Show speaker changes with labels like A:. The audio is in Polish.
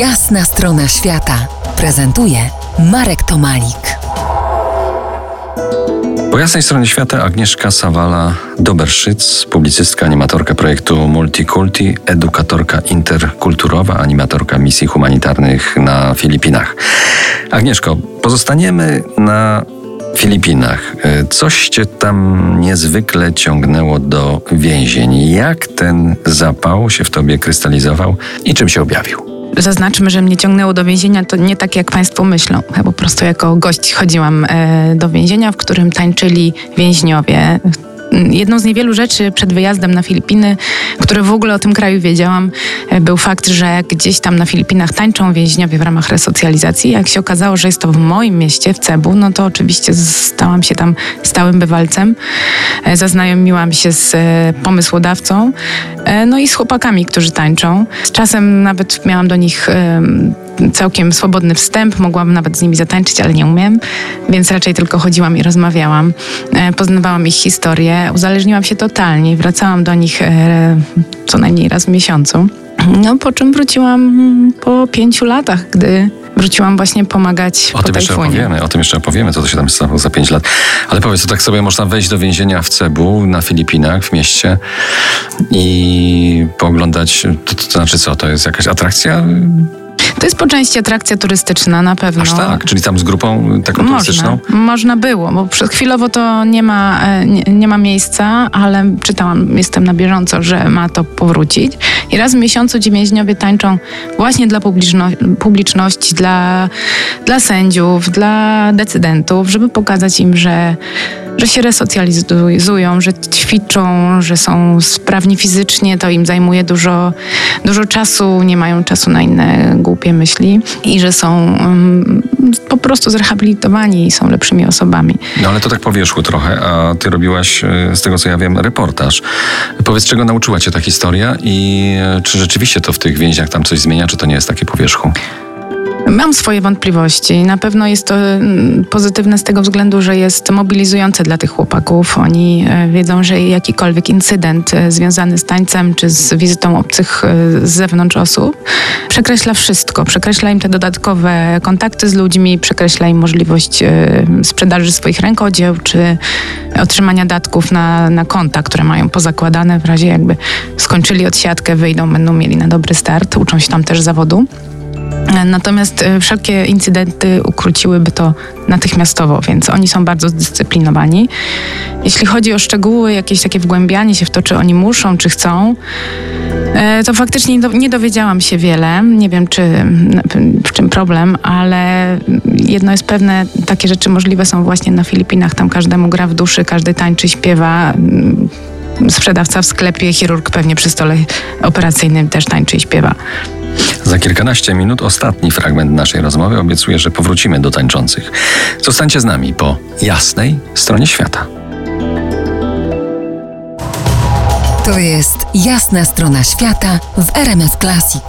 A: Jasna strona świata prezentuje Marek Tomalik.
B: Po jasnej stronie świata Agnieszka Sawala-Doberszyc, publicystka, animatorka projektu Multikulti, edukatorka interkulturowa, animatorka misji humanitarnych na Filipinach. Agnieszko, pozostaniemy na Filipinach. Coś cię tam niezwykle ciągnęło do więzień. Jak ten zapał się w tobie krystalizował i czym się objawił?
C: Zaznaczmy, że mnie ciągnęło do więzienia, to nie tak jak Państwo myślą. Ja po prostu jako gość chodziłam e, do więzienia, w którym tańczyli więźniowie jedną z niewielu rzeczy przed wyjazdem na Filipiny, które w ogóle o tym kraju wiedziałam, e, był fakt, że gdzieś tam na Filipinach tańczą więźniowie w ramach resocjalizacji. Jak się okazało, że jest to w moim mieście, w Cebu, no to oczywiście stałam się tam stałym bywalcem. E, zaznajomiłam się z e, pomysłodawcą, no i z chłopakami, którzy tańczą. Z czasem nawet miałam do nich całkiem swobodny wstęp, mogłam nawet z nimi zatańczyć, ale nie umiem, więc raczej tylko chodziłam i rozmawiałam. Poznawałam ich historię, uzależniłam się totalnie. Wracałam do nich e, co najmniej raz w miesiącu. No, po czym wróciłam po pięciu latach, gdy wróciłam właśnie pomagać
B: o
C: po
B: tym jeszcze opowiemy, O tym jeszcze opowiemy, co to się tam stało za pięć lat. Ale powiedz, to tak sobie można wejść do więzienia w Cebu, na Filipinach, w mieście i pooglądać, to, to znaczy co, to jest jakaś atrakcja
C: to jest po części atrakcja turystyczna na pewno.
B: Aż tak, czyli tam z grupą taką
C: można,
B: turystyczną?
C: Można było, bo chwilowo to nie ma, e, nie, nie, ma miejsca, ale czytałam, jestem na bieżąco, że ma to powrócić. I raz w miesiącu ci więźniowie tańczą właśnie dla publiczno publiczności, dla, dla sędziów, dla decydentów, żeby pokazać im, że że się resocjalizują, że ćwiczą, że są sprawni fizycznie, to im zajmuje dużo, dużo czasu, nie mają czasu na inne głupie myśli i że są um, po prostu zrehabilitowani i są lepszymi osobami.
B: No ale to tak po wierzchu trochę, a ty robiłaś, e, z tego co ja wiem, reportaż. Powiedz, czego nauczyła cię ta historia i e, czy rzeczywiście to w tych więźniach tam coś zmienia, czy to nie jest takie po wierzchu?
C: Mam swoje wątpliwości. Na pewno jest to mm, pozytywne z tego względu, że jest mobilizujące dla tych chłopaków. Oni e, wiedzą, że jakikolwiek incydent e, związany z tańcem czy z wizytą obcych e, z zewnątrz osób przekreśla wszystko. Przekreśla im te dodatkowe kontakty z ludźmi, przekreśla im możliwość sprzedaży swoich rękodzieł czy otrzymania datków na, na konta, które mają pozakładane w razie jakby skończyli odsiadkę, wyjdą, będą mieli na dobry start. Uczą się tam też zawodu. Natomiast e, wszelkie incydenty ukróciłyby to natychmiastowo, więc oni są bardzo zdyscyplinowani. Jeśli chodzi o szczegóły, jakieś takie wgłębianie się w to, czy oni muszą, czy chcą, e, to faktycznie nie dowiedziałam się wiele. Nie wiem, czy w czym problem, ale jedno jest pewne, takie rzeczy możliwe są właśnie na Filipinach. Tam każdemu gra w duszy, każdy tańczy, śpiewa sprzedawca w sklepie, chirurg pewnie przy stole operacyjnym też tańczy i śpiewa.
B: Za kilkanaście minut ostatni fragment naszej rozmowy. Obiecuję, że powrócimy do tańczących. Zostańcie z nami po jasnej stronie świata.
A: To jest jasna strona świata w RMS Classic.